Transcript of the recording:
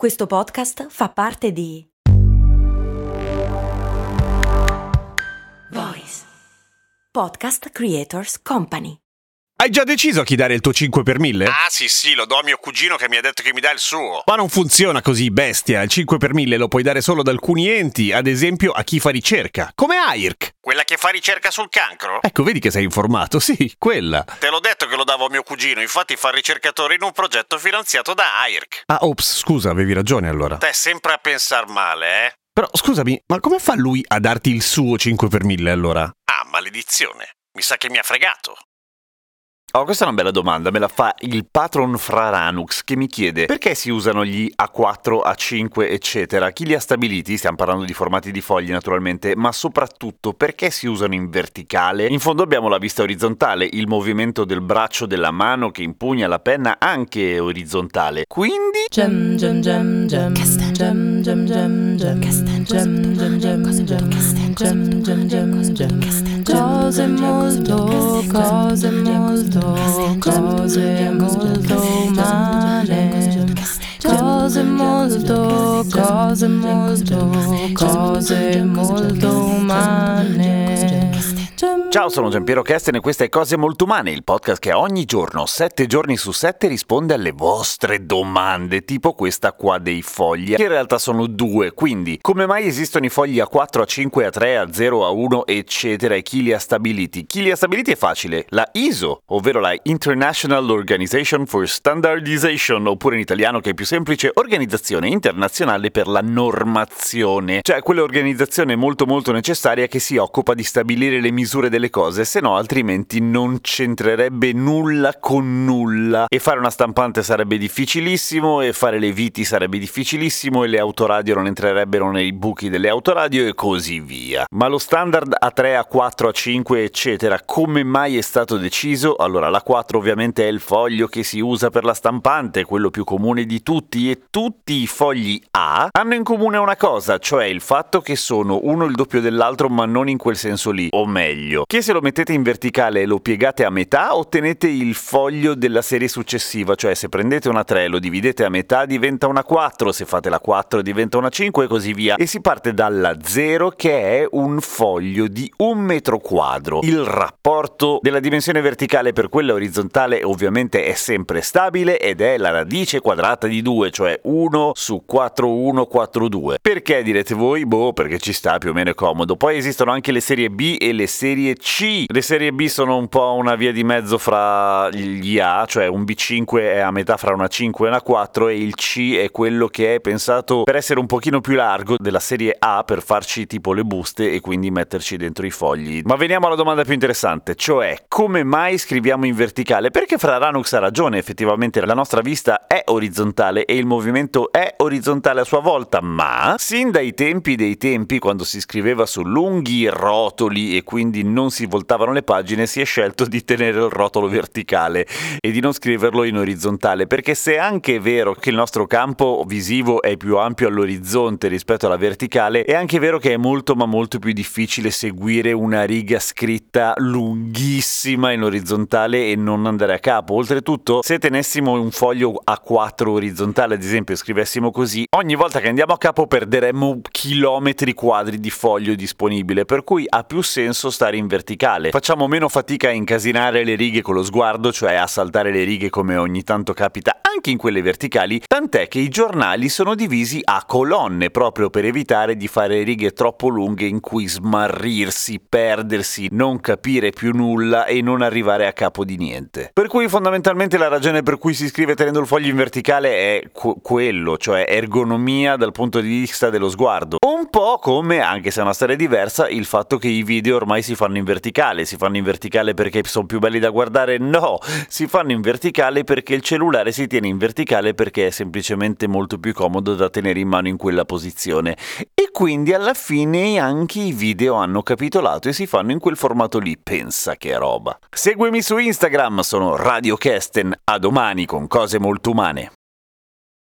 Questo podcast fa parte di Voice Podcast Creators Company. Hai già deciso a chi dare il tuo 5 per 1000? Ah sì sì, lo do a mio cugino che mi ha detto che mi dà il suo. Ma non funziona così, bestia. Il 5 per 1000 lo puoi dare solo ad alcuni enti, ad esempio a chi fa ricerca, come AIRC. Quella che fa ricerca sul cancro? Ecco, vedi che sei informato, sì, quella. Te l'ho detto che lo davo a mio cugino, infatti fa ricercatore in un progetto finanziato da AIRC. Ah, ops, scusa, avevi ragione allora. Te sempre a pensar male, eh? Però scusami, ma come fa lui a darti il suo 5 per 1000 allora? Ah, maledizione. Mi sa che mi ha fregato. Oh, questa è una bella domanda, me la fa il patron Fraranux che mi chiede perché si usano gli A4, A5, eccetera. Chi li ha stabiliti? Stiamo parlando di formati di fogli naturalmente, ma soprattutto perché si usano in verticale? In fondo abbiamo la vista orizzontale, il movimento del braccio della mano che impugna la penna anche è orizzontale. Quindi Gem gem gem gem gem gem gem gem gem gem gem gem gem gem gem gem cose molto cose molto cose molto umane cose molto cose molto cose molto umane Ciao, sono Giampiero Kesten e questa è Cose Molto Umane, il podcast che ogni giorno, 7 giorni su 7, risponde alle vostre domande, tipo questa qua dei fogli, che in realtà sono due, quindi come mai esistono i fogli A4, A5, A3, A0, A1, eccetera, e chi li ha stabiliti? Chi li ha stabiliti è facile, la ISO, ovvero la International Organization for Standardization, oppure in italiano che è più semplice, Organizzazione Internazionale per la Normazione, cioè quell'organizzazione molto molto necessaria che si occupa di stabilire le misure delle cose, se no altrimenti non c'entrerebbe nulla con nulla. E fare una stampante sarebbe difficilissimo, e fare le viti sarebbe difficilissimo, e le autoradio non entrerebbero nei buchi delle autoradio e così via. Ma lo standard A3, A4, A5, eccetera, come mai è stato deciso? Allora, l'A4 ovviamente è il foglio che si usa per la stampante, quello più comune di tutti, e tutti i fogli A hanno in comune una cosa, cioè il fatto che sono uno il doppio dell'altro, ma non in quel senso lì, o meglio, che se lo mettete in verticale e lo piegate a metà ottenete il foglio della serie successiva, cioè se prendete una 3 e lo dividete a metà diventa una 4, se fate la 4 diventa una 5 e così via. E si parte dalla 0 che è un foglio di un metro quadro. Il rapporto della dimensione verticale per quella orizzontale ovviamente è sempre stabile ed è la radice quadrata di 2, cioè 1 su 4, 1, 4, 2. Perché direte voi? Boh, perché ci sta più o meno comodo. Poi esistono anche le serie B e le serie C. Le serie B sono un po' una via di mezzo fra gli A, cioè un B5 è a metà fra una 5 e una 4 e il C è quello che è pensato per essere un pochino più largo della serie A per farci tipo le buste e quindi metterci dentro i fogli. Ma veniamo alla domanda più interessante, cioè come mai scriviamo in verticale? Perché fra Ranux ha ragione, effettivamente la nostra vista è orizzontale e il movimento è orizzontale a sua volta, ma sin dai tempi dei tempi, quando si scriveva su lunghi rotoli e quindi non si voltavano le pagine, si è scelto di tenere il rotolo verticale e di non scriverlo in orizzontale, perché se anche è vero che il nostro campo visivo è più ampio all'orizzonte rispetto alla verticale, è anche vero che è molto ma molto più difficile seguire una riga scritta lunghissima in orizzontale e non andare a capo. Oltretutto, se tenessimo un foglio A4 orizzontale, ad esempio, scrivessimo così, ogni volta che andiamo a capo perderemmo chilometri quadri di foglio disponibile, per cui ha più senso stare in verticale. Facciamo meno fatica a incasinare le righe con lo sguardo, cioè a saltare le righe come ogni tanto capita anche in quelle verticali, tant'è che i giornali sono divisi a colonne proprio per evitare di fare righe troppo lunghe in cui smarrirsi, perdersi, non capire più nulla e non arrivare a capo di niente. Per cui fondamentalmente la ragione per cui si scrive tenendo il foglio in verticale è qu- quello, cioè ergonomia dal punto di vista dello sguardo. Un po' come, anche se è una storia diversa, il fatto che i video ormai si fanno in verticale. Si fanno in verticale perché sono più belli da guardare? No, si fanno in verticale perché il cellulare si tiene in verticale perché è semplicemente molto più comodo da tenere in mano in quella posizione. E quindi alla fine anche i video hanno capitolato e si fanno in quel formato lì. Pensa che roba. Seguimi su Instagram, sono Radio Kesten. A domani con cose molto umane.